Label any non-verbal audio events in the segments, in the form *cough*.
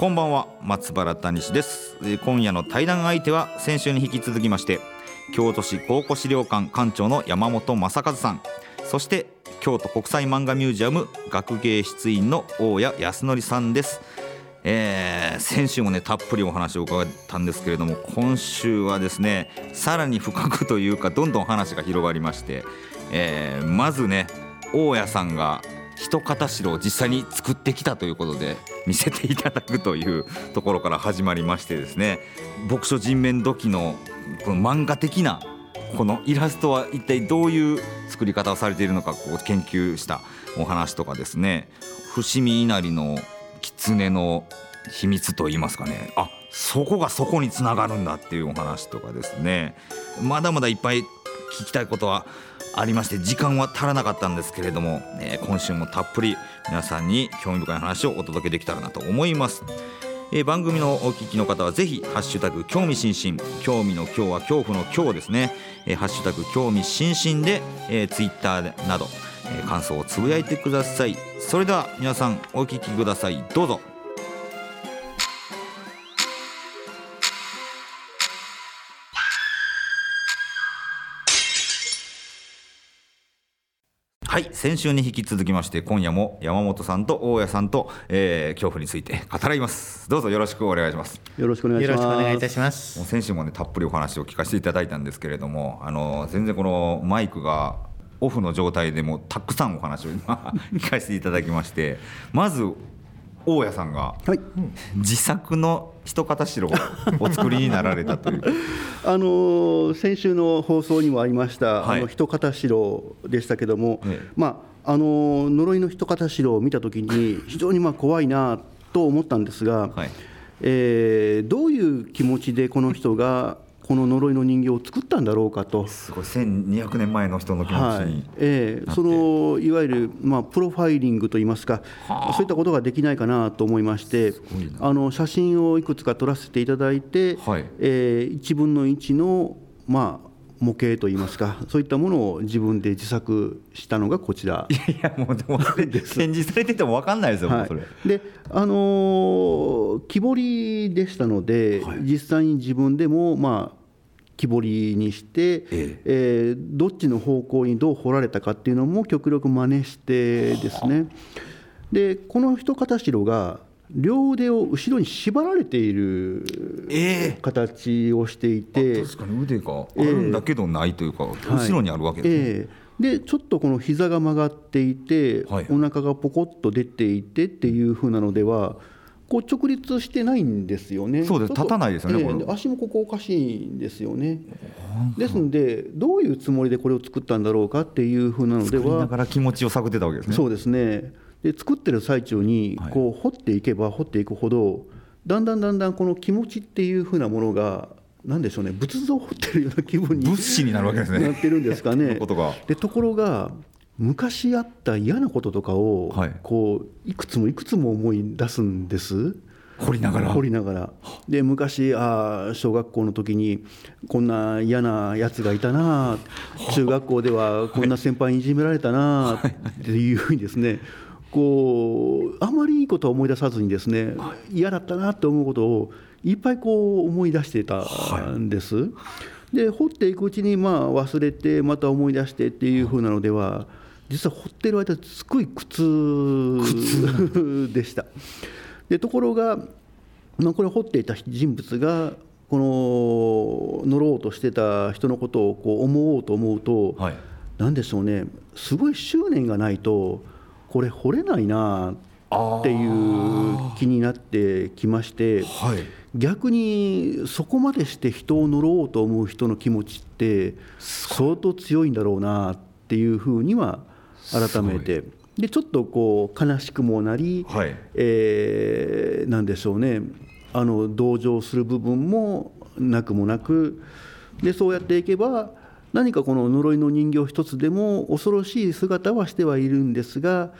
こんばんは松原谷氏です。今夜の対談相手は先週に引き続きまして京都市考古資料館館長の山本正和さん。そして京都国際漫画ミュージアム学芸室員の大谷康則さんです。えー、先週もねたっぷりお話を伺ったんですけれども今週はですねさらに深くというかどんどん話が広がりまして、えー、まずね大家さんが一片白を実際に作ってきたということで見せていただくというところから始まりましてですね。牧書人面土器のこの漫画的なこのイラストは一体どういう作り方をされているのかこう研究したお話とかですね。伏見稲荷の狐の秘密と言いますかね。あそこがそこにつながるんだっていうお話とかですね。まだまだいっぱい聞きたいことはありまして時間は足らなかったんですけれども、えー、今週もたっぷり皆さんに興味深い話をお届けできたらなと思います。えー、番組のお聞きの方はぜひハッシュタグ興味津々興味の今日は恐怖の今日ですね、えー、ハッシュタグ興味津々で、えー、ツイッターなど、えー、感想をつぶやいてください。それでは皆さんお聞きください。どうぞ。はい先週に引き続きまして今夜も山本さんと大家さんと、えー、恐怖について語らいます。どうぞよろしくお願いします。よろしくお願いします。よろしくお願いいたします。先週もねたっぷりお話を聞かせていただいたんですけれどもあの全然このマイクがオフの状態でもたくさんお話を今 *laughs* 聞かせていただきましてまず大家さんが、はい、自作の一片白をお作りになられたという。*laughs* あの先週の放送にもありました、はい、あの一片白でしたけども、ええ、まああの呪いの一片白を見た時に非常にまあ怖いなと思ったんですが、はい、えー、どういう気持ちでこの人がこの呪いの人形を作ったんだろうかと。すごい。1200年前の人の気持ちに、はい。えー、そのいわゆる、まあ、プロファイリングといいますか、はあ、そういったことができないかなと思いましてあの写真をいくつか撮らせていただいて、はい、えー、1分の1の、まあ、模型といいますかそういったものを自分で自作したのがこちら。いやいやもうでも展示されてても分かんないですよ、はい、それ。であのー、木彫りでしたので、はい、実際に自分でもまあ木彫りにして、ええ。えー、どっちの方向にどう彫られたかっていうのも極力真似してですね。でこの一片白が両腕を後ろに縛られている形をしていて、えー、確かに腕があるんだけどないというか、えー、後ろにあるわけですね、えー、でちょっとこの膝が曲がっていて、はい、お腹がポコッと出ていてっていうふうなのではこう直立してないんですよね。そうです。立たないですよね。えー、足もここおかしいんですよね。ですのでどういうつもりでこれを作ったんだろうかっていうふうなのでは。だから気持ちを探ってたわけですね。そうですね。で作ってる最中にこう掘っていけば掘っていくほど、だんだんだんだんこの気持ちっていうふうなものがなんでしょうね仏像を掘ってるような気分に物資になるわけですね。なってるんですかね。*laughs* でところが昔あった嫌なこととかを、はい、こういくつもいくつも思い出すんです。掘りながら掘りながらで昔あ小学校の時にこんな嫌なやつがいたな中学校ではこんな先輩にいじめられたなっていうふうにですねこうあまりいいことは思い出さずにですね嫌だったなって思うことをいっぱいこう思い出してたんです。はい、で掘っていくうちにまあ忘れてまた思い出してっていうふうなのでは実は掘ってる間すごい苦痛でした。でところが、まあ、これ掘っていた人物がこの乗ろうとしてた人のことをこう思おうと思うと、はい、何でしょうね。すごい執念がないとこれ掘れないなっていう気になってきまして、はい、逆にそこまでして人を乗ろうと思う人の気持ちって相当強いんだろうなっていうふうには改めて。でちょっとこう悲しくもなり、はい。えーなんでしょうね。あの同情する部分もなくもなく。でそうやっていけば何かこの呪いの人形一つでも恐ろしい姿はしてはいるんですが、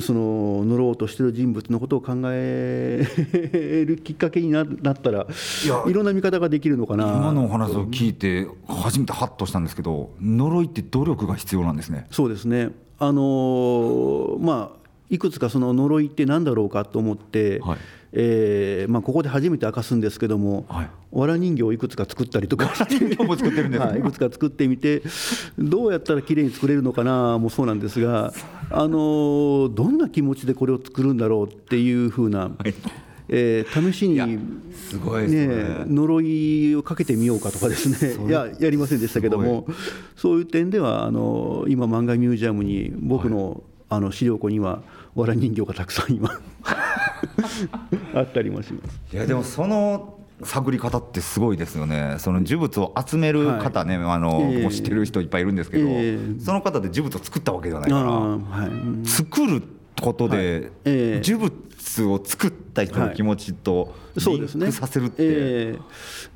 その呪おうとしている人物のことを考えるきっかけにななったらいろんな見方ができるのかな。今のお話を聞いて初めてハッとしたんですけど呪いって努力が必要なんですね。そうですね、あのーまあ、いくつかその呪いって何だろうかと思って、はいえーまあ、ここで初めて明かすんですけども、はい。わら人形をいくつか作ったりとか。して、人形も作ってるんですね。はい、いくつか作ってみて、どうやったら綺麗に作れるのかなもそうなんですが、あのーどんな気持ちでこれを作るんだろうっていうふうな、えー試しに。やすごいね。ね呪いをかけてみようかとかですね、いややりませんでしたけども、そういう点ではあの今、漫画ミュージアムに僕の,、あの資料庫には、わら人形がたくさん今あったりもします。いやでもその探り方ってすごいですよね。その呪物を集める方ね、あのええ。もう知ってる人いっぱいいるんですけど、ええ。その方で呪物を作ったわけではないあから、ーはい。うん。作ることで、はい。ええ。呪物を作った人の気持ちとリンそうですね。クさせるって、え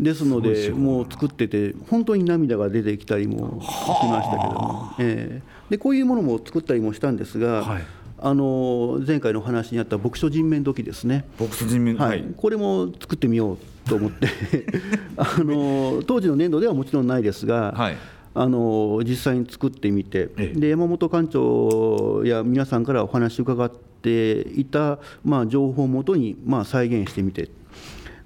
え。ですので、すごい手法だなもう作ってて、本当に涙が出てきたりもしましたけども、ええ。でこういうものも作ったりもしたんですが、はいあの前回の話にあった牧書人面土器ですね。ボクス人民はい、これも作ってみようと思って。*laughs* あの当時の年度ではもちろんないですが、はい。あの実際に作ってみて、ええ。で山本館長や皆さんからお話を伺っていた、まあ、情報をもとに、まあ、再現してみて。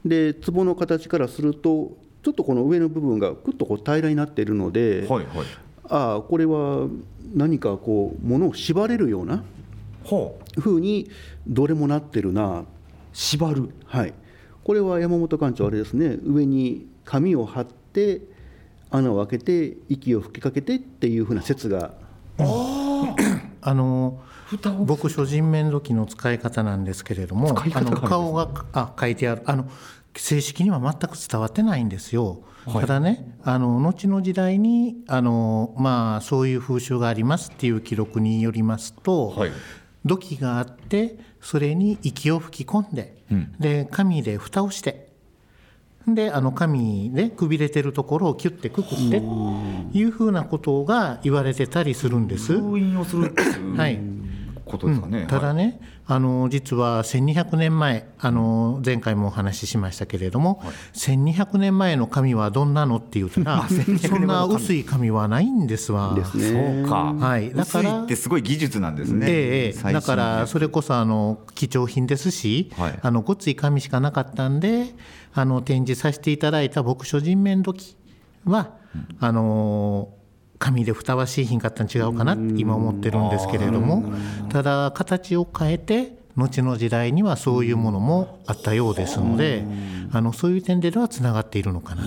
で壺の形からするとちょっとこの上の部分がくっとこう平らになっているので、はいはい。ああこれは何かこう物を縛れるようなほう。風にどれもなってるな。縛る。はい、これは山本館長、あれですね、上に紙を貼って、穴を開けて、息を吹きかけてっていうふうな説が、あの僕諸人面土器の使い方なんですけれどもあの顔があ書いてある。あの正式には全く伝わってないんですよ。ただねあの後の時代にあの、まあ、そういう風習がありますっていう記録によりますと、はい土器があってそれに息を吹き込んで、で紙で蓋をしてであの紙でくびれてるところをキュッてくくっていうふうなことが言われてたりするんです。封印をするっていうはいことですかね、ただね、あの実は1200年前あの前回もお話ししましたけれども、1200年前の紙はどんなのって言ったら、そんな薄い紙はないんですわ。ですね。そうか、はい。だから薄いってすごい技術なんですね、えだからそれこそあの貴重品ですし、はい。あのごっつい紙しかなかったんであの展示させていただいた牧書人面土器は、あの紙でふたわしい品かったん違うかなって今思ってるんですけれどもただ形を変えて後の時代にはそういうものもあったようですのであのそういう点ではつながっているのかな。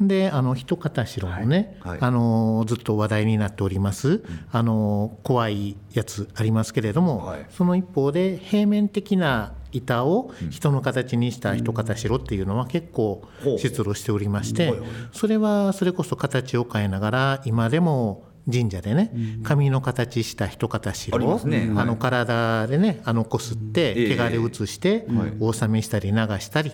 であの一方城もね、はいはい。あのずっと話題になっております、あの怖いやつありますけれども、はい。その一方で平面的な板を人の形にした一方城っていうのは結構出土しておりまして、それはそれこそ形を変えながら今でも神社でね紙の形した一方城ありを、ますね。はい。あの体でねあのこすってええ。毛が移してお納めしたり流したり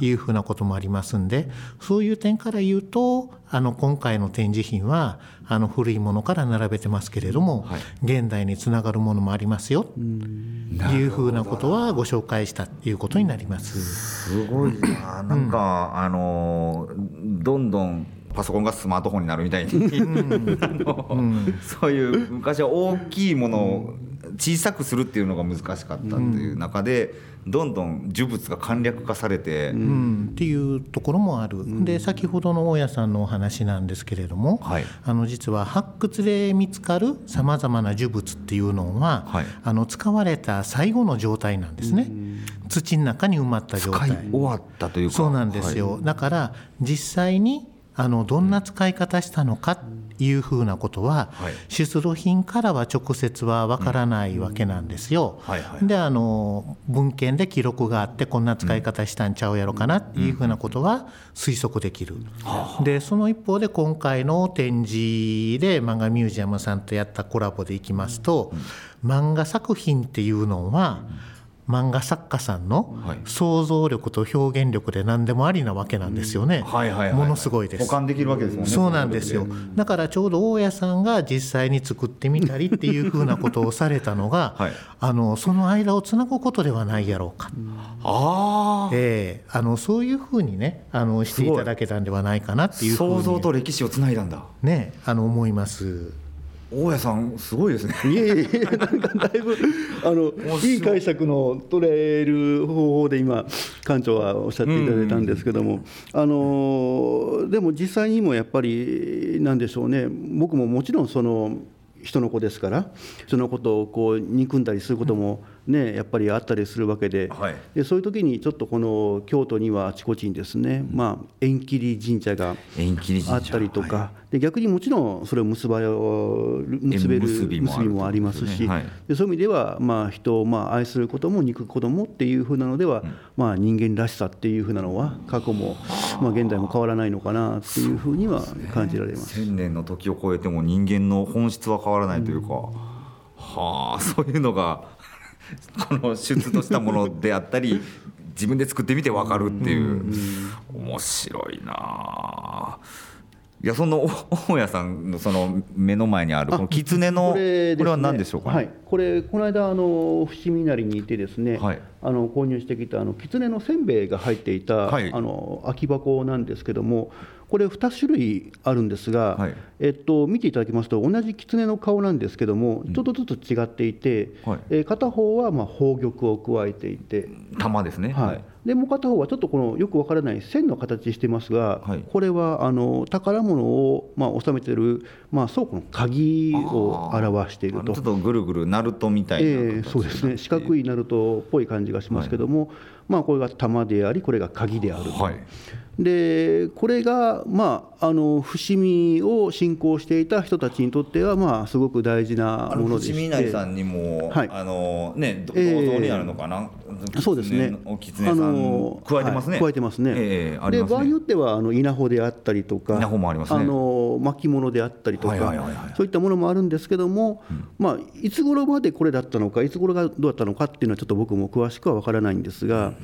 いうふうなこともありますんでそういう点から言うとあの今回の展示品はあの古いものから並べてますけれども、現代につながるものもありますよいうふうなことはご紹介したということになります。すごいな、なんか、あのーどんどんパソコンがスマートフォンになるみたいに、そういう昔は大きいものを小さくするっていうのが難しかったっていう中で、どんどん呪物が簡略化されて、うん、っていうところもある、で先ほどの大家さんのお話なんですけれども、はい。あの実は発掘で見つかるさまざまな呪物っていうのは、はい。あの使われた最後の状態なんですね、土の中に埋まった状使い態。終わったというか。そうなんですよ、だから実際にあのどんな使い方したのかいうふうなことは、はい。出土品からは直接はわからないわけなんですよ。はいはい。であの文献で記録があってこんな使い方したんちゃうやろかなっていうふうなことは推測できる。でその一方で今回の展示で漫画ミュージアムさんとやったコラボでいきますと、漫画作品っていうのは、漫画作家さんのはい想像力と表現力で何でもありなわけなんですよね。はいはいはいものすごいです。保管できるわけですもんねそうなんですよ。だからちょうど大家さんが実際に作ってみたりっていうふうなことをされたのが、*laughs* はいあのその間をつなぐことではないやろうか。ああええあのそういうふうにねあのしていただけたんではないかなっていうふうに想像と歴史をつないだんだねあの思います。大家さんすごいですね。いえいえなんかだいぶあのい。い解釈の取れる方法で今館長はおっしゃっていただいたんですけども、あのでも実際にもやっぱりなんでしょうね。僕ももちろんその人の子ですから人のことをこう憎んだりすることもねやっぱりあったりするわけで,、はい。でそういう時にちょっとこの京都にはあちこちにですね、まあ、縁切り神社があったりとか、で逆にもちろんそれを結ば結べる結びもありますし、ねはい。でそういう意味では、まあ、人をまあ愛することも憎くこともっていうふうなのでは、まあ、人間らしさっていうふうなのは過去も、まあ、現代も変わらないのかなっていうふうには感じられます。千年の時を超えても人間の本質は変わらないというか、はあそういうのがこの出土したものであったり自分で作ってみて分かるっていう、面白いなあ。いやその大家さんのその目の前にあるこの狐のこれ,、は何でしょうかね、はい、これこの間あの伏見稲荷にいてですね、はい。あの購入してきたあの狐のせんべいが入っていた、はい。あの空き箱なんですけどもこれ2種類あるんですが、はい。えっと、見ていただきますと同じ狐の顔なんですけどもちょっとずつ違っていて、はい。えー片方はまあ宝玉を加えていて。玉ですね。はい、でもう片方はちょっとこのよくわからない線の形してますが、はい。これはあの宝物をまあ収めている、まあ、倉庫の鍵を表していると。ちょっ。とぐるぐるナルトみたいなえ形になってえそうですね。四角いナルトっぽい感じがしますけども、まあ、これが玉でありこれが鍵であると、はい。でこれが、まあ、あの伏見を信仰していた人たちにとっては、まあ、すごく大事なあのものでして。伏見稲荷さんにも、はい。あのね銅像になるのかな、そうですね。お狐さん加えてますね、はい加えてますね。ええありで場合によってはあの稲穂であったりとか、稲穂もありますね。あの巻物であったりとか、そういったものもあるんですけども、まあいつ頃までこれだったのか、いつ頃がどうだったのかっていうのはちょっと僕も詳しくは分からないんですが。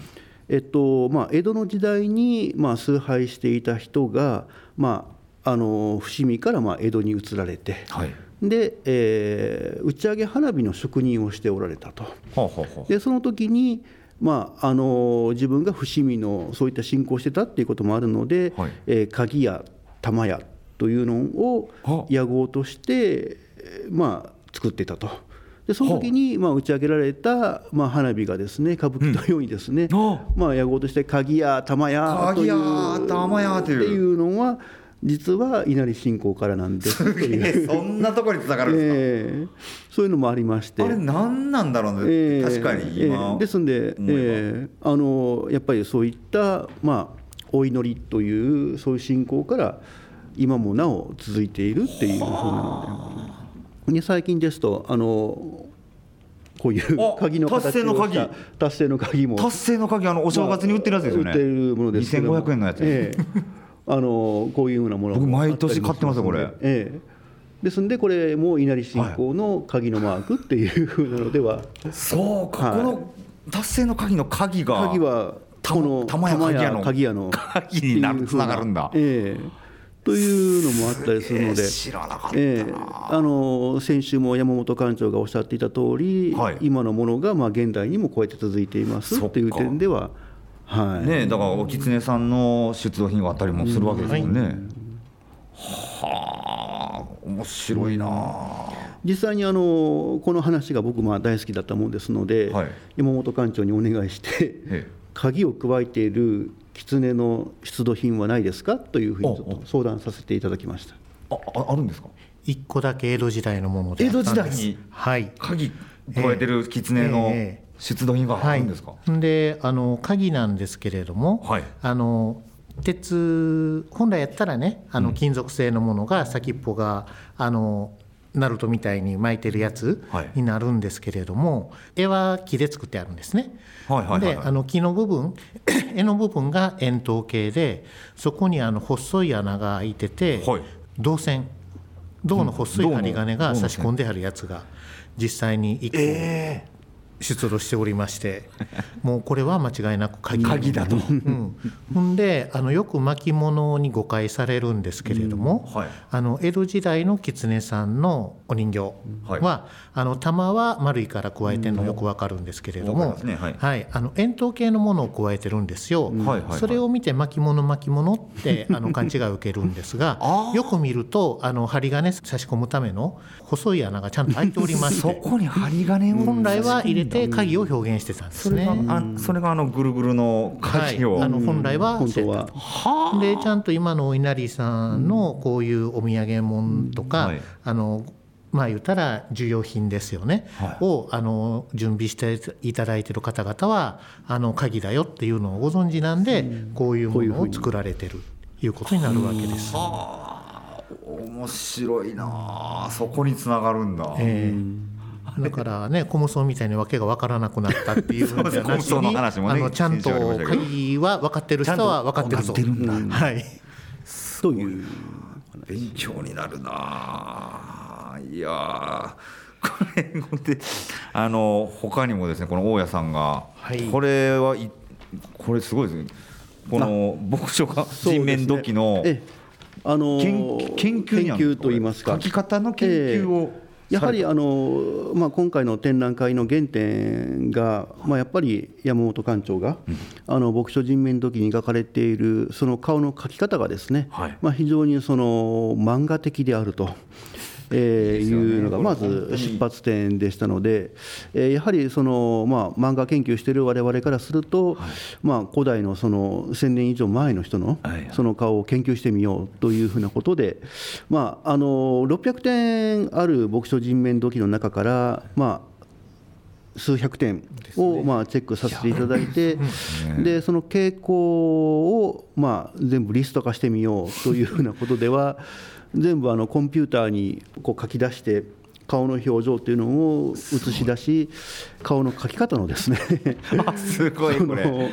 えっとまあ、江戸の時代に、まあ、崇拝していた人が、まあ、あの伏見からまあ江戸に移られて、はい。で、えー打ち上げ花火の職人をしておられたと。ほうほうほう。でその時に、まあ、あの自分が伏見のそういった信仰してたっていうこともあるので、はい。えー鍵や玉やというのをは屋号として、えーまあ、作っていたと。でその時に、まあ、打ち上げられた、まあ、花火がですね歌舞伎のようにですね、あ。まあ、屋号として鍵や玉やという鍵や玉やっていうのは実は稲荷信仰からなんです。そんなところにつながるんですか、*laughs* えーそういうのもありまして。あれ何なんだろうね、えー確かにえ今、ーですんで、えーあのやっぱりそういった、まあ、お祈りというそういう信仰から今もなお続いているっていうふうなので。で最近ですとあのこういうあ鍵の達成の鍵。達成の鍵も。達成の鍵あのお正月に売ってるやつですよね、売ってるものですけども。2500円のやつええ。あのこういうようなものも僕毎年買ってますこれ。ええ。ですんでこれも稲荷信仰の鍵のマークっていうふうなのでは、そうか、はい。この達成の鍵の鍵が鍵はたこの玉や鍵屋の鍵屋の鍵になるつながるんだ。ええというのもあったりするので、えええあの先週も山本館長がおっしゃっていた通り、はい。今のものがまあ現代にもこうやって続いていますそっていう点では、はい。ねだからお狐さんの出土品があったりもするわけですよね、はあ面白いなあ。実際にあのこの話が僕まあ大好きだったもんですので、はい。山本館長にお願いしてえ鍵を加えている狐の出土品はないですか？というふうにちょっと相談させていただきました。あああるんですか？一個だけ江戸時代のものであったんです江戸時代にはい。鍵加えてる狐のええ出土品があるんですか、はい、であの鍵なんですけれども、はい。あの鉄本来やったらねあの金属製のものが先っぽがあのナルトみたいに巻いてるやつはい。になるんですけれども、絵は木で作ってあるんですね。であの木の部分 *clears throat* 絵の部分が円筒形でそこにあの細い穴が開いてて、はい。銅線銅の細い針金が差し込んであるやつが実際に1個え出土しておりまして、*laughs* もうこれは間違いなく鍵。鍵だと。うん、ほんであのよく巻物に誤解されるんですけれども、はい。あの江戸時代の狐さんのお人形は、はあの玉は丸いから加えてるのよくわかるんですけれども、ますね。はい。はい、あの円筒形のものを加えてるんですよ。はいはいはい。それを見て巻物巻物ってあの勘違いを受けるんですが *laughs* よく見るとあの針金差し込むための細い穴がちゃんと開いておりましそてこに針金を本来は入れて鍵を表現してたんですそれね。があそれがあのぐるぐるのはい、鍵を、あの本来は。本当は。でちゃんと今のお稲荷さんのこういうお土産物とか、はい。あのまあ言ったら需要品ですよね、はい。をあの準備していただいている方々はあの鍵だよっていうのをご存知なんで、こういうものを作られてるということになるわけです。面白いなあ。そこにつながるんだ、ええ *laughs* だからね、小無双みたいに訳が分からなくなったっていうのじゃなしに、話もねあのちゃんと鍵は分かってる人は分かってるぞ。はい。という。勉強になるな。あいやー。こであの他にもですねこの大家さんが、はい。これはいこれすごいですね。この牧書が人面土器のええ。あの研研究といいますか。書き方の研究を。ええやはりあの、まあ、今回の展覧会の原点が、まあ、やっぱり山本館長が、あの牧書人面土器に描かれているその顔の描き方がですね、はい。まあ、非常にその漫画的であると。えーいうのがまず出発点でしたので、えーやはりその、まあ、漫画研究している我々からすると、まあ、古代のその1000年以上前の人のはい。その顔を研究してみようというふうなことで、まあ、あの600点ある牧書人面土器の中から、まあ、数百点をまあチェックさせていただいて、でその傾向をまあ全部リスト化してみようというふうなことでは、全部あのコンピューターにこう書き出して、顔の表情というのを映し出し、顔の描き方のですね、あすごいそこれ。*laughs* の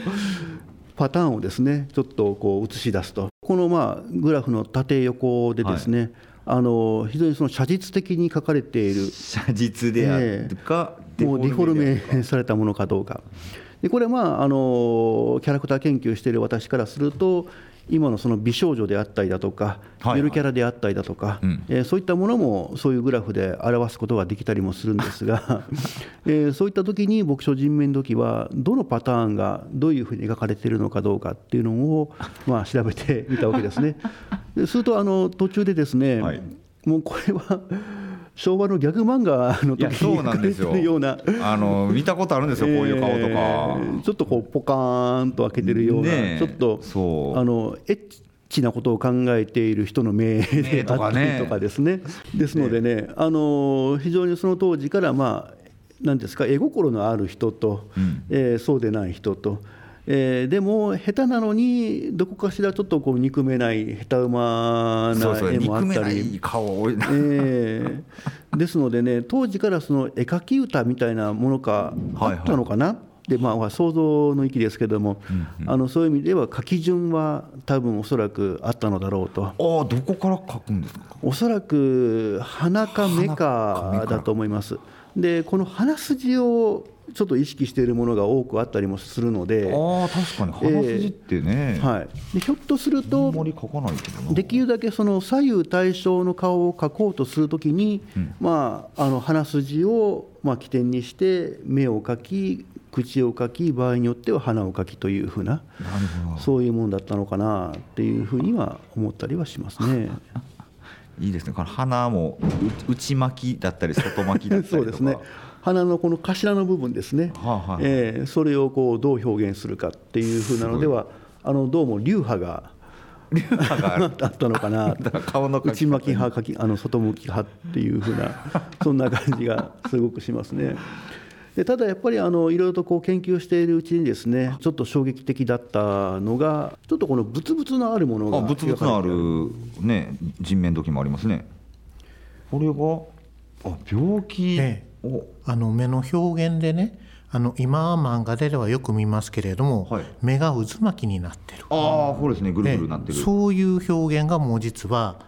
パターンをですねちょっとこう映し出すと。このまあグラフの縦横でですね、あの非常にその写実的に書かれている。写実であるか、もうディフォルメされたものかどうか。でこれはまああのキャラクター研究している私からすると今のその美少女であったりだとか、ゆるキャラであったりだとか、うん。えーそういったものもそういうグラフで表すことができたりもするんですが、*laughs* えーそういった時に牧書人面土器はどのパターンがどういうふうに描かれているのかどうかっていうのを、*laughs* まあ、調べてみたわけですね。でするとあの途中でですね、はい。もうこれは昭和のギャグ漫画の時にそうなんですよ描かれてるような。あの見たことあるんですよ、こういう顔とか、えーちょっとこうポカーンと開けてるような、ねえちょっとあのエッチなことを考えている人の目であったりとかですね。ですのでね、あの非常にその当時からまあ何ですか絵心のある人と、うんえーそうでない人と。えーでも下手なのにどこかしらちょっとこう憎めない下手馬な絵もあったり。い顔を、ええですのでね当時からその絵描き歌みたいなものかあはいはい。ったのかな、でまあ想像の域ですけども、あのそういう意味では書き順は多分おそらくあったのだろうと。ああどこから書くんですか？おそらく鼻か目かだと思いますでこの鼻筋をちょっと意識しているものが多くあったりもするので、ああ確かに鼻筋ってね、はい、でひょっとするあとできるだけその左右対称の顔を描こうとするときに、まあ、あの鼻筋をまあ起点にして目を描き口を描き場合によっては鼻を描きというふうななるほど。そういうもんだったのかなっていうふうには思ったりはしますね。*laughs* いいですね。この鼻もう内巻きだったり外巻きだったりとか。*laughs* そうですね。鼻のこの頭の部分ですね、はあはあえーそれをこうどう表現するかっていうふうなのではあのどうも流派が流派が *laughs* あったのかな。顔の内巻き派かきあの外向き派っていうふうなそんな感じがすごくしますね。でただやっぱりあのいろいろとこう研究しているうちにですねちょっと衝撃的だったのがちょっとこのブツブツのあるものがあブツブツのあるね人面時もありますね。これがあ病気ええ。を。あの目の表現でねあの今漫画ではよく見ますけれども、はい。目が渦巻きになってる。ああこれですね。ぐるぐるなってる。ええ。そういう表現がもう実は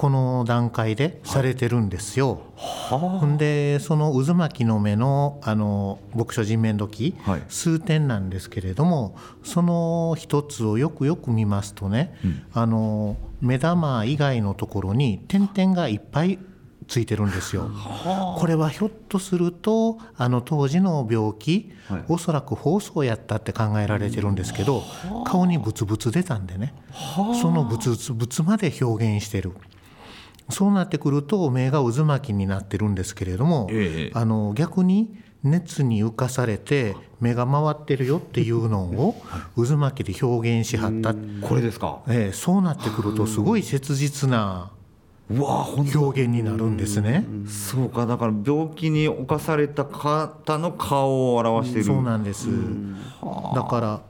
この段階でされてるんですよ。ほんでその渦巻きの目のあの牧書人面時、はい。数点なんですけれどもその一つをよくよく見ますとね、あの目玉以外のところに点々がいっぱいついてるんですよ。これはひょっとするとあの当時の病気、はい。おそらく放送やったって考えられてるんですけど顔にブツブツ出たんでね。そのブツブツまで表現してる。そうなってくると目が渦巻きになってるんですけれども、ええ。あの逆に熱に浮かされて目が回ってるよっていうのを渦巻きで表現しはった、これですか？ええそうなってくるとすごい切実な表現になるんですね。そうか。だから病気に侵された方の顔を表しているそうなんです。だから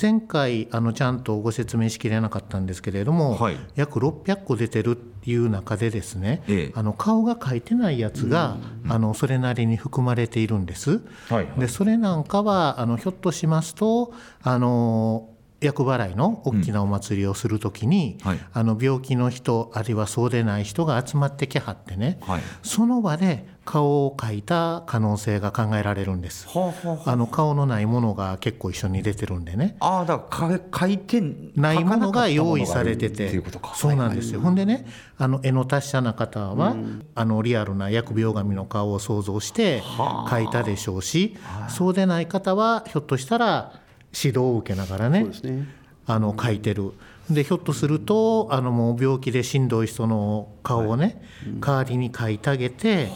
前回あのちゃんとご説明しきれなかったんですけれども、はい。約600個出てるっていう中でですね、ええ。あの顔が描いてないやつが、あのそれなりに含まれているんです。はいでそれなんかはあのひょっとしますとあの厄払いの大きなお祭りをするときに、はい。あの病気の人あるいはそうでない人が集まってきはってね、はい。その場で顔を描いた可能性が考えられるんです。はあはあの顔のないものが結構一緒に出てるんでね。あああだからか回転ないものが用意されてて。うそうなんですよ、ほんでねあの絵の達者な方は、あのリアルな疫病神の顔を想像して描いたでしょうしそうでない方はひょっとしたら指導を受けながらねそうですねあの描いてる。でひょっとするとあのもう病気でしんどい人の顔をね、代わりに描いてあげて、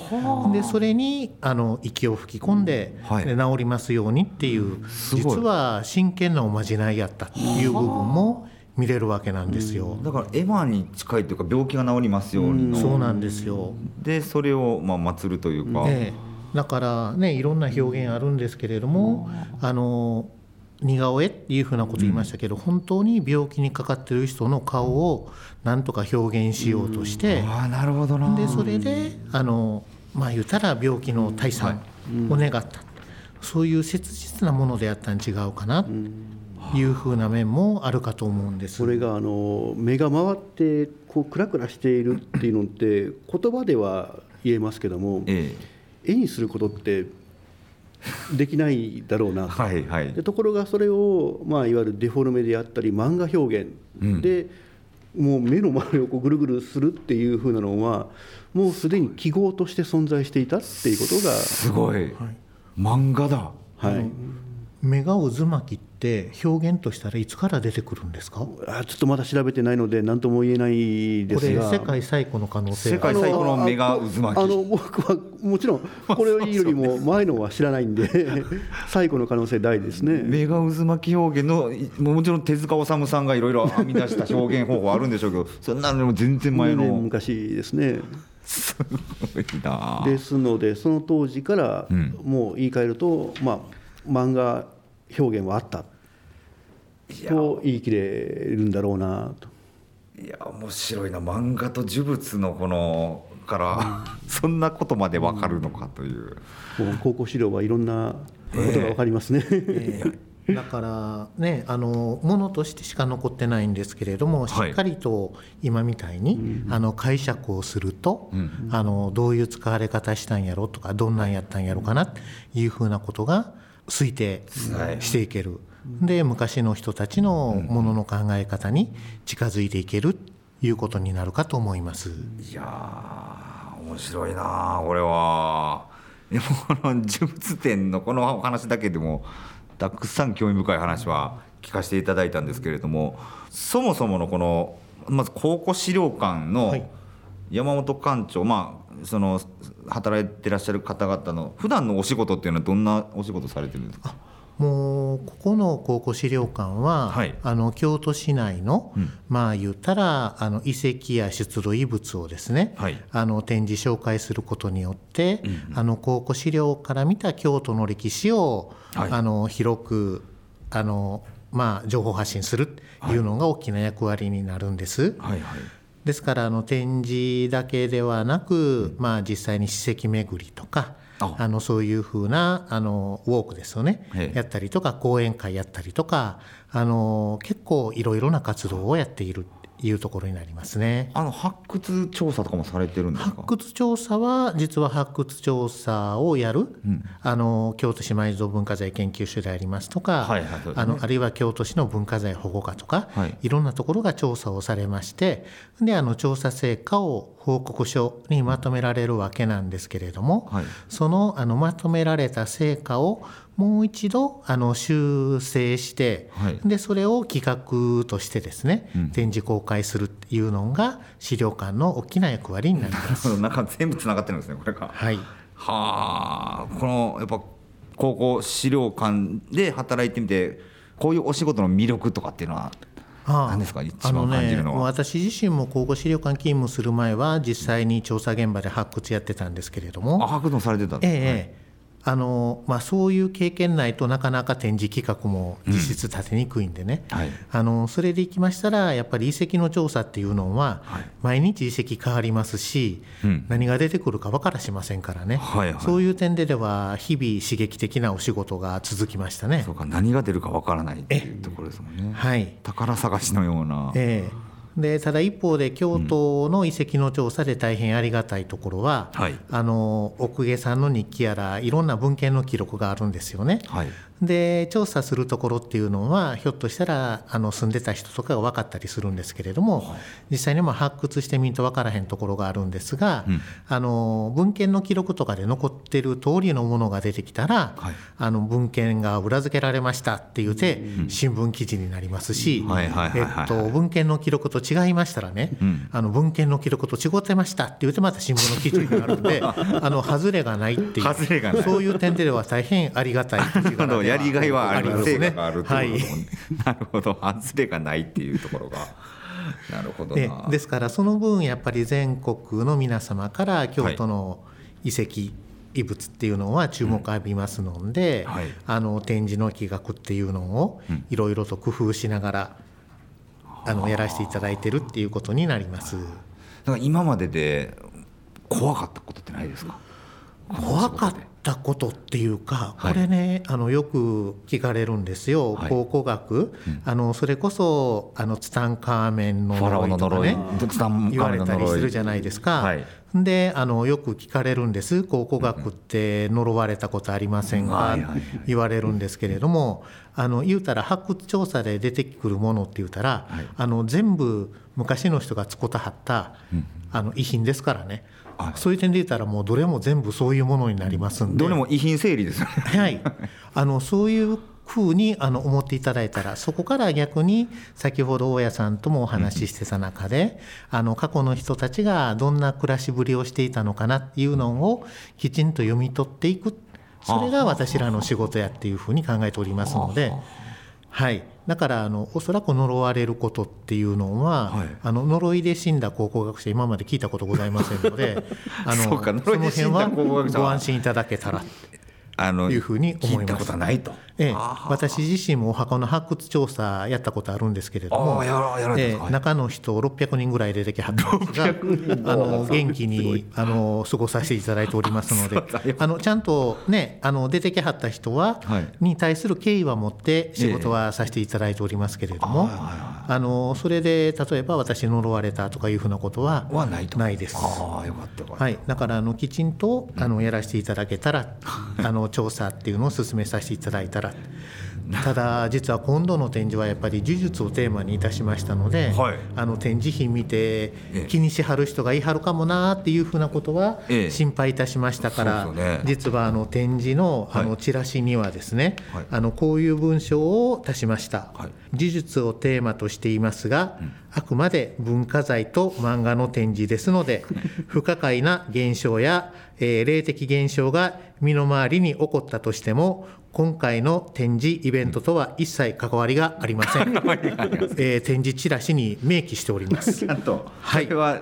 でそれにあの息を吹き込んで,、はい。で治りますようにっていう実は真剣なおまじないやったっていう部分も見れるわけなんですよ。だからエマに近いというか病気が治りますように。のそうなんですよ。でそれをまあ祀るというか、ええ、だからねいろんな表現あるんですけれども、あの似顔絵っていうふうなこと言いましたけど、本当に病気にかかってる人の顔をなんとか表現しようとして、ああなるほどな。でそれであのまあ言ったら病気の退散を願った、そういう切実なものであったん違うかなというふうな面もあるかと思うんです。それがあの目が回ってこうクラクラしているっていうのって言葉では言えますけどもえ。絵にすることってできないだろうなえはいはい。でところがそれを、まあ、いわゆるデフォルメであったり漫画表現で、もう目の周りをこうぐるぐるするっていうふうなのはもうすでに記号として存在していたっていうことが、すごい、漫画だ。はい、目が渦巻きって表現としたらいつから出てくるんですか？こあちょっとまだ調べてないので何とも言えないですが。れ世界最古の可能性。世界が最古の目が渦巻き。あの僕はもちろん *laughs* これよりも前のは知らないんで *laughs* 最古の可能性大ですね。目が渦巻き表現のいもちろん手塚治虫さんがいろいろ編み出した表現方法あるんでしょうけどそんなのも全然前10年の昔ですね。すごいな。ですのでその当時からうん。もう言い換えると、まあ、漫画表現はあったと言い切れるんだろうなと。いや面白いな漫画と呪物のこのからそんなことまでわかるのかという、もう高校資料はいろんなことが分かりますね。だからねあのものとしてしか残ってないんですけれどもしはい。っかりと今みたいに、あの解釈をすると、んあのどういう使われ方したん。やろとかどんなんやったんやろかなっていうふうなことが推定はいしていける。で昔の人たちのものの考え方に近づいていけるということになるかと思います。いやー面白いな。これは。でもこの呪物展のこのお話だけでもたくさん興味深い話は聞かせていただいたんですけれどもそもそものこのまず考古資料館はのい。山本館長、まあその働いてらっしゃる方々の普段のお仕事っていうのはどんなお仕事されてるんですか？もうここの考古資料館は、はい。あの京都市内の、まあ言ったらあの遺跡や出土遺物をですね、はい。あの展示紹介することによって、あの考古資料から見た京都の歴史を、はい。あの広くあの、まあ、情報発信するというのが大きな役割になるんです。はいはい。ですからあの展示だけではなく、まあ、実際に史跡巡りとかああ。のそういうふうなあのウォークですよね。ええ。やったりとか講演会やったりとかあの結構いろいろな活動をやっているというところになりますね。あの発掘調査とかもされてるんですか？発掘調査は実は発掘調査をやる、あの京都市埋蔵文化財研究所でありますとか、はいはいねあのあるいは京都市の文化財保護課とか、はい。い、ろんなところが調査をされましてであの調査成果を報告書にまとめられるわけなんですけれども、はい。そのあのまとめられた成果をもう一度あの修正して、はい。でそれを企画としてですね、展示公開するっていうのが資料館の大きな役割になります。なんか全部つながってるんですねこれが。はい。はあこのやっぱ高校資料館で働いてみてこういうお仕事の魅力とかっていうのは何ですか？一番感じるのは。あね、私自身も考古資料館勤務する前は実際に調査現場で発掘やってたんですけれども、あ発掘もされてたんですね、ええあのまあ、そういう経験ないとなかなか展示企画も実質立てにくいんでね、はい。あのそれでいきましたらやっぱり遺跡の調査っていうのは毎日遺跡変わりますし、うん。何が出てくるか分からしませんからね、はいはい。そういう点ででは日々刺激的なお仕事が続きましたね。そ。うか何が出るかわからないっていうところですもんね、はい宝探しのような、ええでただ一方で京都の遺跡の調査で大変ありがたいところは、はい。あの奥下さんの日記やらいろんな文献の記録があるんですよね。はい。で調査するところっていうのはひょっとしたらあの住んでた人とかが分かったりするんですけれども、実際にも発掘してみると分からへんところがあるんですが、あの文献の記録とかで残ってる通りのものが出てきたら、はい。あの文献が裏付けられましたって言って、新聞記事になりますし、はいはいはいはい。えっと、文献の記録と違いましたらね、ん。あの文献の記録と違ってましたって言ってまた新聞の記事になるんで *laughs* あの外れがないっていう外れがない。そういう点では大変ありがたいやりがいはあるます成果があるってはい。いうこともね、なるほど外れがないっていうところが。なるほどでなですからその分やっぱり全国の皆様から京都の遺跡、遺物っていうのは注目を浴びますので、はい。あの展示の企画っていうのをいろいろと工夫しながら、あのやらせていただいてるっていうことになります。だから今までで怖かったことってないですか？怖かったことっていうか、はい。これねあのよく聞かれるんですよ、はい。考古学、あのそれこそあのツタンカーメンの呪いとかね。言われたりするじゃないですか。はいであのよく聞かれるんです。考古学って呪われたことありませんか、言われるんですけれどもあの言うたら発掘調査で出てくるものって言うたら、はい。あの全部昔の人が使ったはった、あの遺品ですからね、はい。そういう点で言ったらもうどれも全部そういうものになりますんで。どれも遺品整理ですはい、あのそういうふうにあの思っていただいたらそこから逆に先ほど大家さんともお話ししてた中で、あの過去の人たちがどんな暮らしぶりをしていたのかなっていうのをきちんと読み取っていく。それが私らの仕事やっていうふうに考えておりますので。はい、だからあのおそらく呪われることっていうのは、はい。あの呪いで死んだ考古学者今まで聞いたことございませんので *laughs* あのそうか呪いで死んだ考古学者はご安心いただけたらあのいうふうに思います。聞いたことはないと。ええ、私自身もお墓の発掘調査やったことあるんですけれどもええ中の人600人ぐらい出てきはったんですが *laughs* あの元気にあの過ごさせていただいておりますので *laughs* あのちゃんとねあの出てきはった人は、はい。に対する敬意は持って仕事はさせていただいておりますけれども、あのそれで例えば私呪われたとかいうふうなことははないです。だからあのきちんとあのやらせていただけたら、*laughs* あの調査っていうのを進めさせていただいたら。ただ実は今度の展示はやっぱり呪術をテーマにいたしましたので、はい。あの展示品見てええ。気にしはる人がいはるかもなっていうふうなことはええ。心配いたしましたから、ね。実はあの展示のあはい。のチラシにはですね、はい。あのこういう文章を足しました。はい。呪術をテーマとししていますが、あくまで文化財と漫画の展示ですので *laughs* 不可解な現象や、えー霊的現象が身の回りに起こったとしても今回の展示イベントとは一切関わりがありません、えー展示チラシに明記しております。*laughs* ちゃんと。はい。これは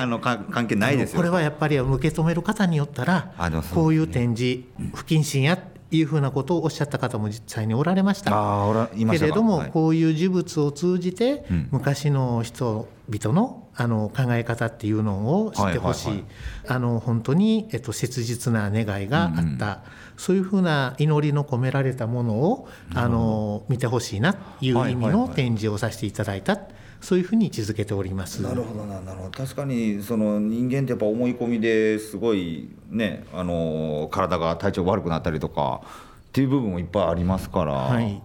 あのか関係ないですよ。これはやっぱり受け止める方によったらこういう展示不謹慎やいうふうなことをおっしゃった方も実際におられました。あーおらいましたか。けれども、はい。こういう事物を通じて、うん。昔の人々のあの考え方っていうのを知ってほしい,、はいはいあの本当に、えっと、切実な願いがあった、そういうふうな祈りの込められたものをあの見てほしいなという意味の展示をさせていただいた、そういうふうに位置づけております。なるほどななるほど。確かにその人間ってやっぱ思い込みですごいねあの体が体調悪くなったりとかっていう部分もいっぱいありますから、はい。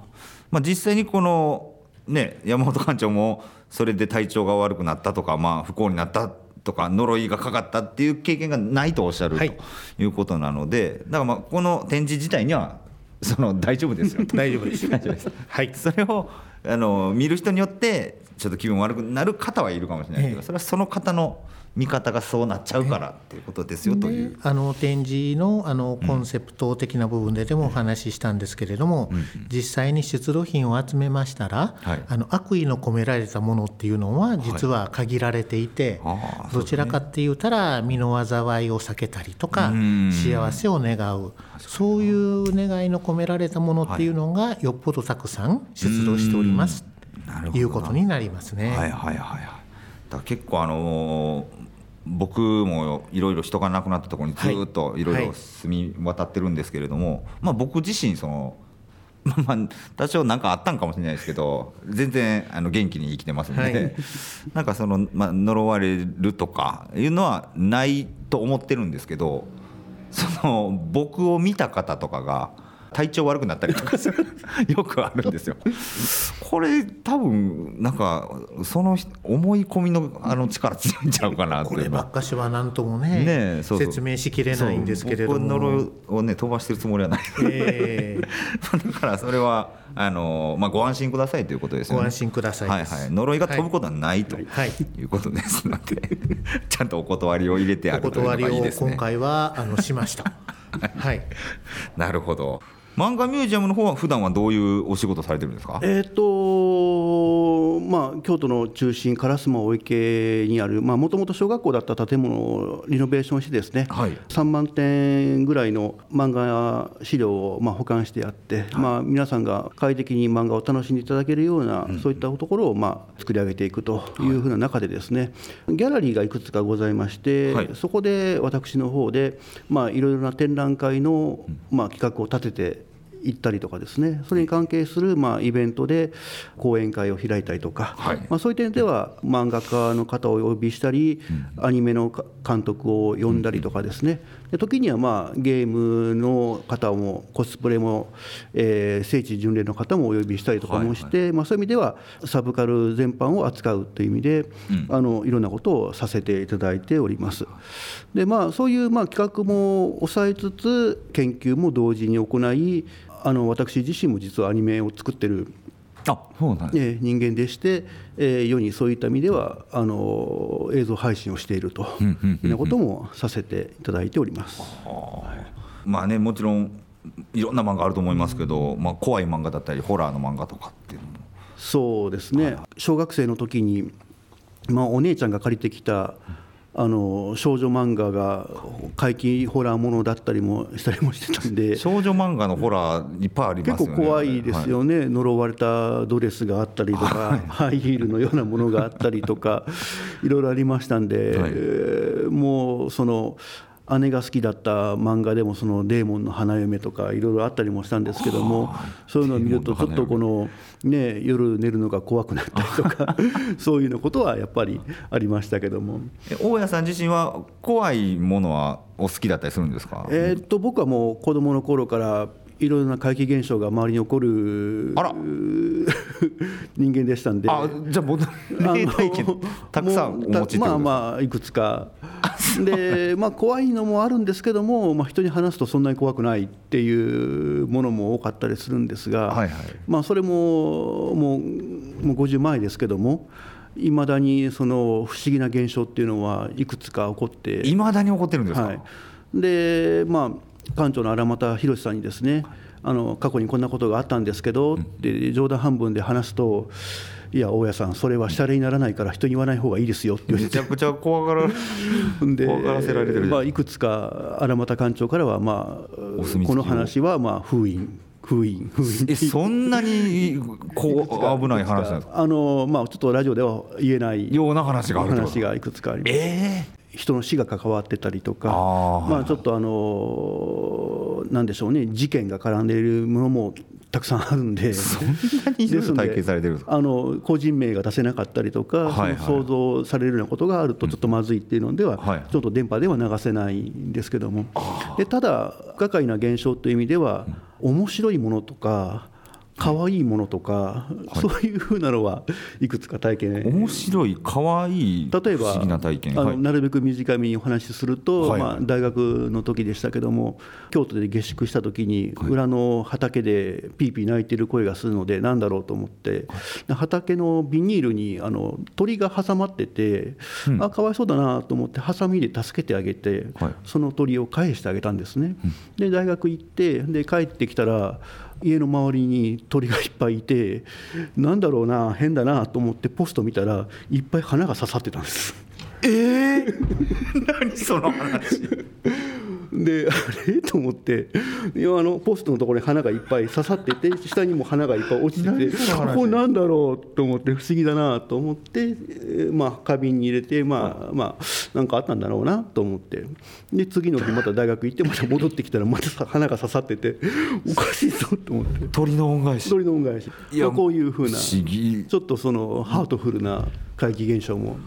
まあ、実際にこのね山本館長もそれで体調が悪くなったとか、まあ、不幸になったとか呪いがかかったっていう経験がないとおっしゃる、はいということなのでだからまあこの展示自体にはその大丈夫ですよと *laughs* 大丈夫です。*laughs* はい。それをあの見る人によってちょっと気分悪くなる方はいるかもしれないけど、ええそれはその方の見方がそうなっちゃうからっていうことですよという。であの展示のあのコンセプト的な部分ででもお話ししたんですけれども、実際に出土品を集めましたら、はい。あの悪意の込められたものっていうのは実は限られていて、ああどちらかって言ったら身の災いを避けたりとかうん。幸せを願う。そういう願いの込められたものっていうのがよっぽどたくさん出土しております。なるほどということになりますね。はいはいはいはい。だ結構あのー僕もいろいろ人が亡くなったところにずっといろいろ住み渡ってるんですけれども、まあ僕自身その。*laughs* まあまあ多少何かあったんかもしれないですけど全然あの元気に生きてますので、はい *laughs* なんかその、まあ、呪われるとかいうのはないと思ってるんですけどその僕を見た方とかが体調悪くなったりとかする。*laughs* よくあるんですよ。これ多分なんかその人思い込みのあの力強いんちゃうかなってこればっかしは何ともねねえそう説明しきれないんですけれども。呪いをね飛ばしてるつもりはない。えーだからそれはあの、まあ、ご安心くださいということですよね。ご安心くださいはいです。はい呪いが飛ぶことはないと、はい。い、うことですので。*laughs* ちゃんとお断りを入れてあおるというの断りをがいいですね。今回はあのしました。*laughs* はい。なるほど漫画ミュージアムの方は普段はどういうお仕事されてるんですか？えーとまあ、京都の中心烏丸大池にあるもともと小学校だった建物をリノベーションしてですね、はい。3万点ぐらいの漫画資料をまあ保管してあって、まあ、皆さんが快適に漫画を楽しんでいただけるような、そういったところをまあ作り上げていくというふうな中でですね、ギャラリーがいくつかございまして、はい。そこで私の方でまあいろいろな展覧会のまあ企画を立てて行ったりとかですね。それに関係するまあイベントで講演会を開いたりとか、はい。まあ、そういう点では漫画家の方をお呼びしたり、アニメのか監督を呼んだりとかですねで時にはまあゲームの方もコスプレも、えー聖地巡礼の方もお呼びしたりとかもして、まあ、そういう意味ではサブカル全般を扱うという意味で、あのいろんなことをさせていただいております。でまあ、そういうまあ企画も抑えつつ研究も同時に行いあの私自身も実はアニメを作ってるあそうなんです。えー人間でして、えー世にそういった意味ではあの映像配信をしているというなこともさせていただいております。まあねもちろんいろんな漫画あると思いますけど、まあ、怖い漫画だったりホラーの漫画とかっていうのも。そうですね。小学生の時に、まあ、お姉ちゃんが借りてきたあの少女漫画が怪奇ホラーものだったりもしたりもしてたんで。少女漫画のホラーいっぱいありま結すよね。構怖いですよね、呪われたドレスがあったりとか、*laughs* ハイヒールのようなものがあったりとか、いろいろありましたんで、はい。えーもうその姉が好きだった漫画でも、そのデーモンの花嫁とか、いろいろあったりもしたんですけども、そういうのを見ると、ちょっとこの、ね、夜寝るのが怖くなったりとか、*laughs* そういうようなことはやっぱりありましたけども。え大家さん自身は怖いものはお好きだったりするんですか、えーっと僕はもう子供の頃からいろいろな怪奇現象が周りに起こるあら *laughs* 人間でしたんで。あじゃあ僕霊体験たくさんお持ちまあまあいくつか *laughs* でまあ怖いのもあるんですけども、まあ、人に話すとそんなに怖くないっていうものも多かったりするんですが、はいはい。まあ、それももうもう50前ですけどもいまだにその不思議な現象っていうのはいくつか起こっていまだに起こってるんですか、はい、でまあ館長の荒俣宏さんにですねあの過去にこんなことがあったんですけどって冗談半分で話すと「いや大家さんそれはシャレにならないから人に言わない方がいいですよ」って言われて。めちゃくちゃ怖がら *laughs* で怖がらせられてるまあ、いくつか荒俣館長からは、まあ、この話はまあ封印封印封印。えそんなにこう危ない話なんですか？あの、まあ、ちょっとラジオでは言えないような話がある話がいくつかあります。え人の死が関わってたりとか、まあ、ちょっとあのなんでしょうね、事件が絡んでいるものもたくさんあるんで、そんなに体験されてるあの個人名が出せなかったりとか、はいはい。想像されるようなことがあると、ちょっとまずいっていうのでは、はいちょっと電波では流せないんですけども、でただ、不可解な現象という意味では、面白いものとか、可愛いものとか、そういうふうなのはいくつか体験。面白い可愛い例えば不思議な体験。あのはい。なるべく短めにお話しすると、はい。はいまあ、大学の時でしたけども京都で下宿した時に裏の畑でピーピー鳴いてる声がするので何だろうと思ってで畑のビニールにあの鳥が挟まってて、あかわいそうだなと思ってハサミで助けてあげて、はい。その鳥を返してあげたんですね。で大学行ってで帰ってきたら家の周りに鳥がいっぱいいてなんだろうな変だなと思ってポスト見たらいっぱい花が刺さってたんです。*laughs* 何その話であれ？*laughs* と思って。いやあのポストのところに花がいっぱい刺さってて下にも花がいっぱい落ちててこれなんだろう？と思って不思議だなと思って、えーまあ、花瓶に入れてまあまあなんかあったんだろうなと思って。で次の日また大学行ってまた戻ってきたらまたさ花が刺さってておかしいぞと思って。鳥の恩返し。鳥の恩返し。いやまあこういうふうな不思議。ちょっとそのハートフルな怪奇現象も、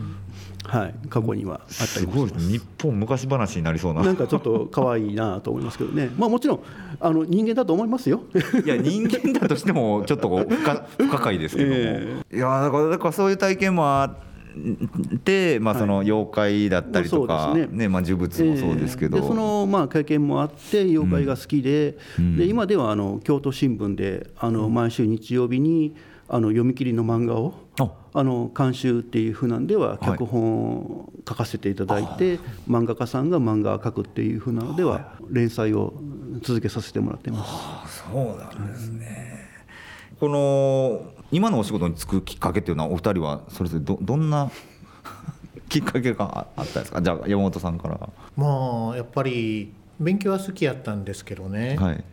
はい、過去にはあったすりもします。ごい日本昔話になりそうな。なんかちょっと可愛いなと思いますけどね、まあ、もちろんあの人間だと思いますよ。いや人間だとしてもちょっと不可不可解ですけども、えいやだからだからそういう体験もあって、まあ、その妖怪だったりとか、そうですね。ねまあ、呪物もそうですけど、ええでそのまあ経験もあって妖怪が好きで,、で今ではあの京都新聞であの毎週日曜日にあの読み切りの漫画をああの監修っていうふうなんでははい脚本を書かせていただいて、漫画家さんが漫画を描くっていうふうなのでは連載を続けさせてもらってます。そうなんですね。この今のお仕事に就くきっかけっていうのはお二人はそれぞれどどんな *laughs* きっかけがあったんですか？じゃあ山本さんから。まあやっぱり勉強は好きやったんですけどね、はい、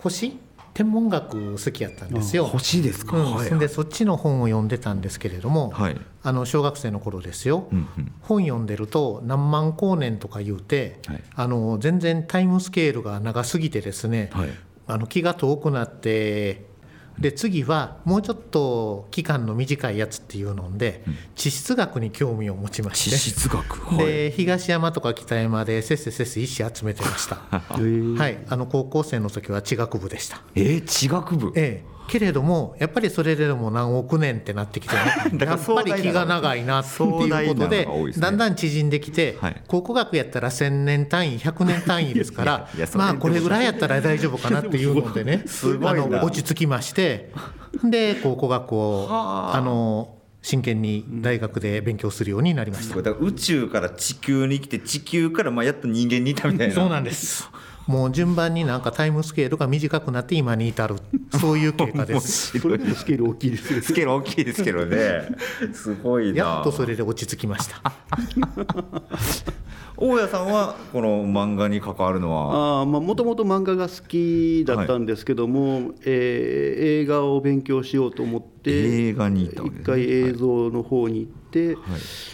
星？天文学好きやったんですよ。欲しいですか、うん。はい。でそっちの本を読んでたんですけれども、はい。あの小学生の頃ですよ、うんうん。本読んでると何万光年とか言うて、はい。あの全然タイムスケールが長すぎてですね、はい。あの気が遠くなってで次はもうちょっと期間の短いやつっていうので、地質学に興味を持ちまして。地質学？はい。で東山とか北山でせっせせっせ石集めてました。はい。あの高校生の時は地学部でした。えー、地学部？ええけれどもやっぱりそれでも何億年ってなってきてね。*laughs* やっぱり気が長いなっていうことでね。だんだん縮んできて、はい。考古学やったら1000年単位100年単位ですから *laughs* まあこれぐらいやったら大丈夫かなっていうのでね *laughs* あの落ち着きましてで考古学をあ。の真剣に大学で勉強するようになりました。宇宙から地球に来て地球からまあやっと人間にいたみたいな。そうなんですもう順番になんかタイムスケールが短くなって今に至る。*laughs* そういう経過です。それでもスケール大きいですよスケール大きいですけどね。すごいな。やっとそれで落ち着きました。*laughs* 大家さんは？この漫画に関わるのは？あもともと漫画が好きだったんですけども、えー映画を勉強しようと思って映画に行ったわけですね。一回映像の方に行って、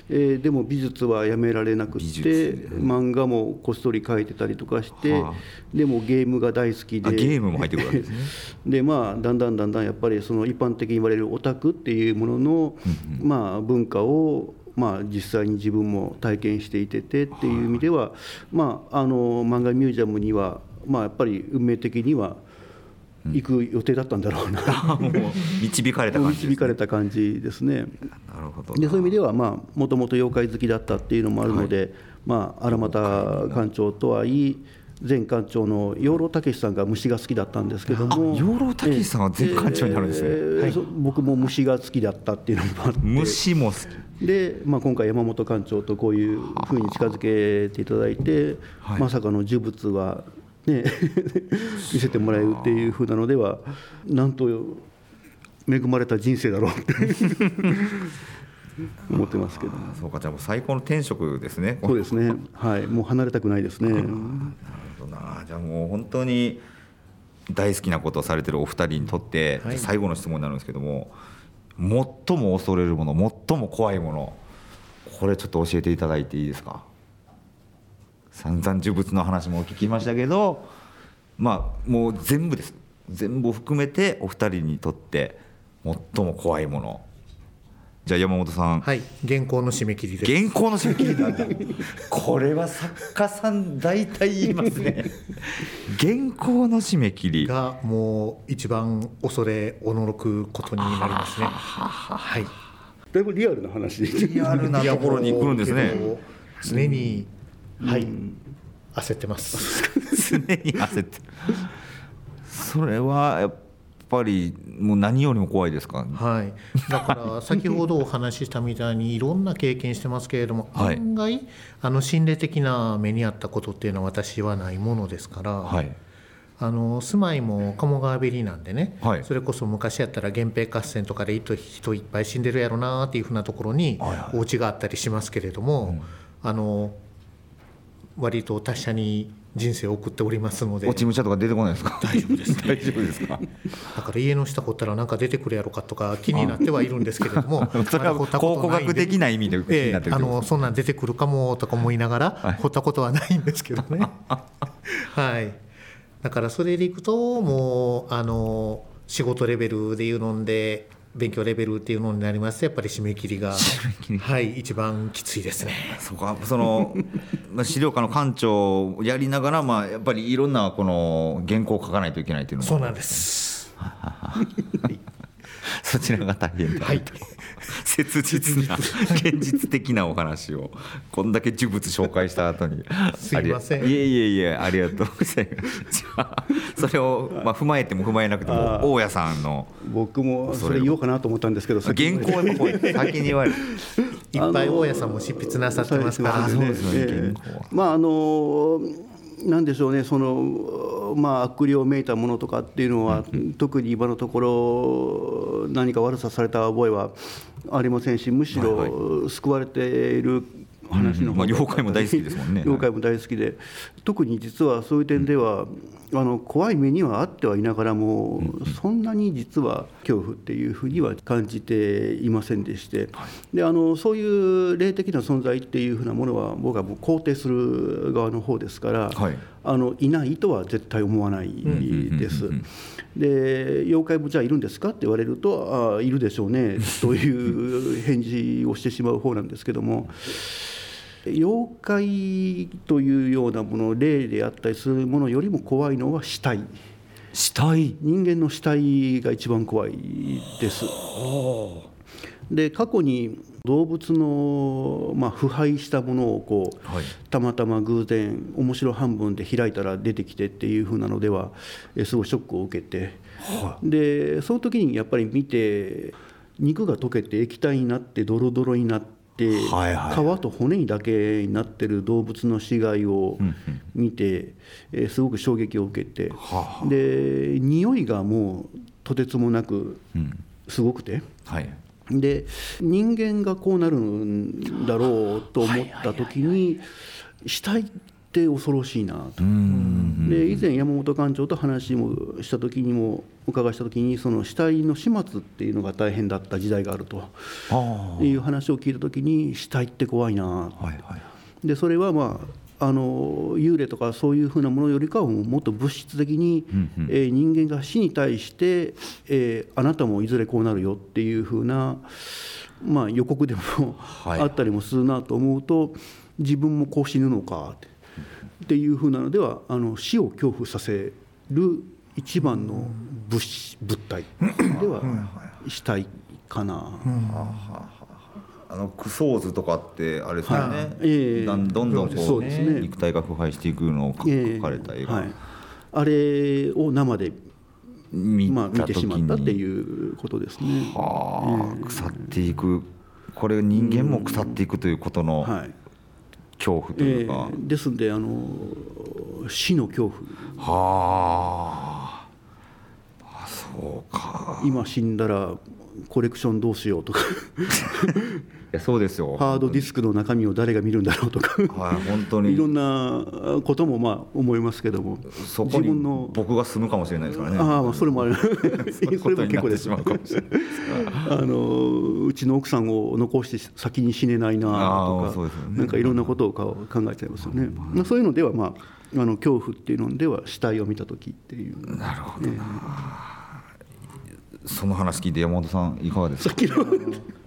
えーでも美術はやめられなく美て、術漫画もこっそり描いてたりとかして、はあ。でもゲームが大好きで。あゲームも入ってくるわけですね。*laughs* でまあだんだんだんだんやっぱりその一般的に言われるオタクっていうものの、まあ、文化をまあ、実際に自分も体験していててっていう意味では、まあ、あの漫画ミュージアムには、まあ、やっぱり運命的には行く予定だったんだろうな、*laughs* もう導かれた感じです、導かれた感じですね。なるほどでそういう意味ではまあもともと妖怪好きだったっていうのもあるので、まあ、荒俣館長とはいい前館長の養老孟さんが虫が好きだったんですけども。養老孟さんは前館長になるんですね、えーそ僕も虫が好きだったっていうのもあって。虫も好きで、まあ、今回山本館長とこういうふうに近づけていただいて、はい。まさかの呪物はね *laughs* 見せてもらえるっていうふうなのではなんと恵まれた人生だろうって *laughs* 思ってますけど。あそうかじゃあもう最高の天職ですね。そうですね。はい。もう離れたくないですね。なるほどな。じゃあもう本当に大好きなことをされてるお二人にとって、はい。最後の質問になるんですけども最も恐れるもの最も怖いもの。これちょっと教えていただいていいですか？散々呪物の話も聞きましたけどまあもう全部です。全部を含めてお二人にとって最も怖いもの。じゃあ山本さん、はい。原稿の締め切りです。原稿の締め切りなんだ。*laughs* これは作家さん大体言いますね。*laughs* 原稿の締め切り。がもう一番恐れおののくことになりますね。はい。だいぶリアルな話リアルなところに来るんですね。常にはい。焦ってます。*laughs* 常に焦って。るそれはやっぱりもう何よりも怖いですか？はい、だから先ほどお話ししたみたいにいろんな経験してますけれども、はい。案外あの心霊的な目にあったことっていうのは私はないものですから、はい。あの住まいも鴨川べりなんでね、はい。それこそ昔やったら源平合戦とかで人人いっぱい死んでるやろなっていうふうなところにはいはい。お家があったりしますけれども、あの割と達者に人生を送っておりますので。落ち武者とか出てこないですか？大丈夫です *laughs* 大丈夫ですか？だから家の下掘ったらなんか出てくるやろかとか気になってはいるんですけれども *laughs* それは考古学的な意味で気にええあなってるってことのそんなん出てくるかもとか思いながら掘ったことはないんですけどね。*laughs* はい。だからそれでいくともうあの仕事レベルでいうので勉強レベルっていうのになります。とやっぱり締め切りがはい一番きついですね。そうか。その *laughs* まあ資料課の館長をやりながら、まあ、やっぱりいろんなこの原稿を書かないといけないというのも。そうなんです。*laughs* そちらが大変だ、はい切実な現実的なお話をこんだけ呪物紹介した後に。すいません。いえいえいえありがとうございます。じゃあそれを、まあ、踏まえても踏まえなくても大家さんの僕もそれ言おうかなと思ったんですけど先原稿の方に先に言われる *laughs* いっぱい大家さんも執筆なさってますから、そうですねまああのなんでしょうねそのまあ悪霊めいたものとかっていうのは、特に今のところ何か悪さされた覚えはありませんしむしろ救われている話のうんまあが妖怪も大好きですもんね。妖怪も大好きで。特に実はそういう点では、あの怖い目にはあってはいながらも、そんなに実は恐怖っていうふうには感じていませんでして、であのそういう霊的な存在っていうふうなものは僕はもう肯定する側の方ですから、はい。あのいないとは絶対思わないです。で妖怪もじゃあいるんですかって言われるとああいるでしょうねという *laughs* 返事をしてしまう方なんですけども。妖怪というようなもの霊であったりするものよりも怖いのは死体。死体？人間の死体が一番怖いです。で過去に動物の、まあ、腐敗したものをこう、はい。たまたま偶然面白半分で開いたら出てきてっていう風なのではえすごいショックを受けて、でその時にやっぱり見て肉が溶けて液体になってドロドロになって、はいはい皮と骨にだけになってる動物の死骸を見て、えーすごく衝撃を受けて、はで匂いがもうとてつもなくすごくて。はい。で人間がこうなるんだろうと思った時に死体って恐ろしいなと。で以前山本館長と話もした時にもお伺いした時にその死体の始末っていうのが大変だった時代があるとあいう話を聞いた時に死体って怖いな。あはいはい。でそれはまああの幽霊とかそういうふうなものよりかはもっと物質的に、えー人間が死に対して、えーあなたもいずれこうなるよっていうふうな、まあ、予告でもい。あったりもするなと思うと、自分もこう死ぬのかって。っていうふうなのではあの死を恐怖させる一番の物物体。では死体かな。あのクソーズとかってあれですよね、はい。どんどんこそうね。肉体が腐敗していくのを描かれた映画、はい、あれを生で、見まあ、見てしまったっていうことですね。はあ腐っていく。これ人間も腐っていくということのはい。恐怖というか、ええ。ですんであの死の恐怖。はああそうか。今死んだらコレクションどうしようとか。いやそうですよ。*laughs* ハードディスクの中身を誰が見るんだろうとか。はい本当に。いろんなこともまあ思いますけども。そこに自分の僕が住むかもしれないですからね。ああまあそれもある。*laughs* それも結構ですうあのうちの奥さんを残して先に死ねないなとか、そうですよね。なんかいろんなことをか考えちゃいますよね。まあそういうのではまああの恐怖っていうのでは死体を見た時っていう。なるほどな、その話聞いて山本さんいかがですか？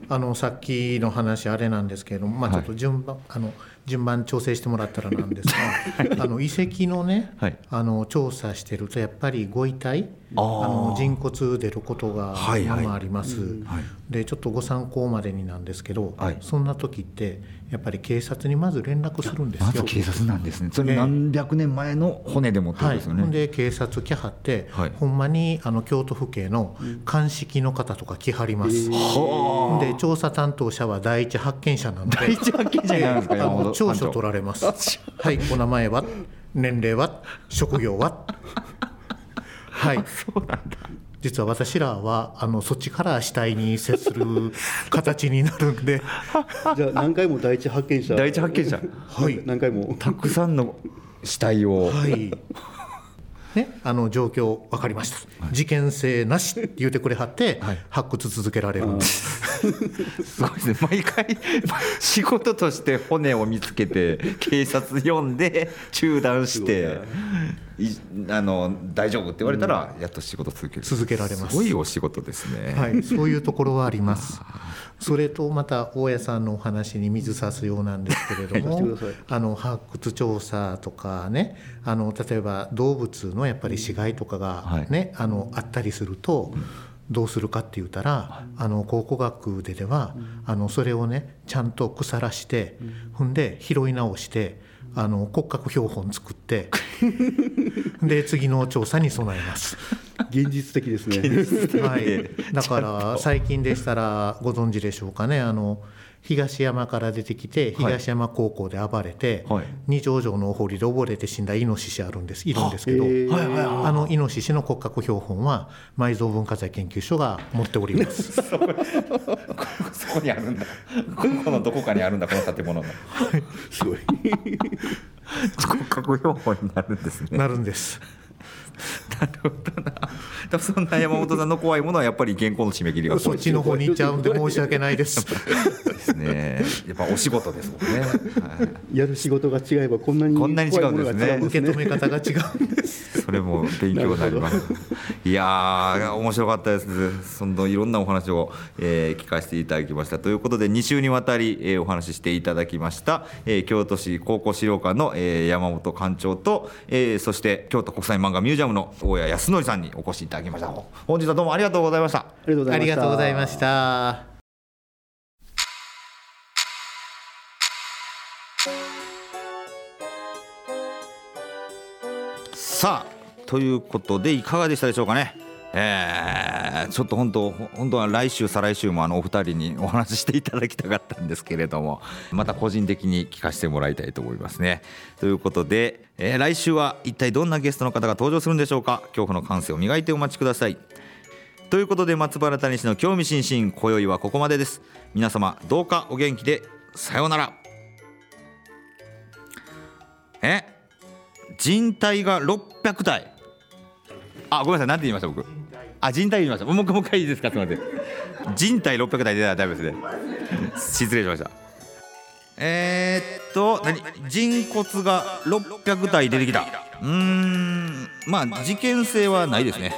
あのさっきの話あれなんですけれども、まあ、ちょっと順番、あの順番調整してもらったらなんですが、あの遺跡のね、はい。あの調査してるとやっぱりご遺体あの人骨出ることがはいはい。ままあります、はい。でちょっとご参考までになんですけど、はい。そんな時ってやっぱり警察にまず連絡するんですよ。まず警察なんですね。それ何百年前の骨でもってことはい、ですよね、ほんで警察来はって、はい。ほんまにあの京都府警の鑑識の方とか来はります、ほんで調査担当者は第一発見者なので第一発見者になるんですか？あ山本の調書取られます。*laughs* はいお名前は？年齢は？職業は？*laughs* はい実は私らはあのそっちから死体に接する形になるんで。*laughs* じゃあ何回も第一発見者。第一発見者。*laughs* はい。何回も。たくさんの死体を、はい。ね、あの状況分かりました、事件性なしって言ってくれはって、発掘続けられるんです、すごいですね。毎回仕事として骨を見つけて警察呼んで中断して。いあの大丈夫って言われたらやっと仕事続ける。続けられます。すごいお仕事ですね、はい、そういうところはあります。*laughs* それとまた大家さんのお話に水差すようなんですけれども *laughs* あの発掘調査とかねあの例えば動物のやっぱり死骸とかが、ねあのあったりすると。どうするかって言ったら、あの考古学ででは、あのそれをねちゃんと腐らして、ほんで拾い直してあの骨格標本作って *laughs* で次の調査に備えます。現実的ですね。はい、だから最近でしたらご存知でしょうかね。あの東山から出てきて東山高校で暴れて、はい。二条城のお堀で溺れて死んだイノシシあるんです。いるんですけど、あのイノシシの骨格標本は埋蔵文化財研究所が持っております。*laughs* *laughs* そこにあるんだ。ここのどこかにあるんだこの建物がすごい *laughs* 骨格標本になるんですねなるんです。なるほどなでもそんな山本さんの怖いものはやっぱり原稿の締め切りがそっちの方に行っちゃうんで申し訳ないです。ですねやっぱお仕事ですもんね、はいやる仕事が違えばこんなにこんなに違うんですね受け止め方が違うんです。それも勉強になります。いやー面白かったです。そのいろんなお話を、えー聞かせていただきましたということで2週にわたり、えーお話ししていただきました、えー京都市高校資料館の、えー山本館長と、えーそして京都国際漫画ミュージアムの大谷康則さんにお越しいただきました。本日はどうもありがとうございました。ありがとうございましたありがとうございました。さあということでいかがでしたでしょうかね。えーちょっと本当本当は来週再来週もあのお二人にお話ししていただきたかったんですけれどもまた個人的に聞かせてもらいたいと思いますね。ということで、えー来週は一体どんなゲストの方が登場するんでしょうか？恐怖の感性を磨いてお待ちください。ということで松原谷氏の興味津々今宵はここまでです。皆様どうかお元気でさようなら。え？人体が600体あごめんなさいなんて言いました僕？あ人体言いましたもう一回もう一回いいですか？すみません。人体600体出たらダメですね。失礼しました。えー、っと何？人骨が600体出てきた。うーん。まあ事件性はないですね。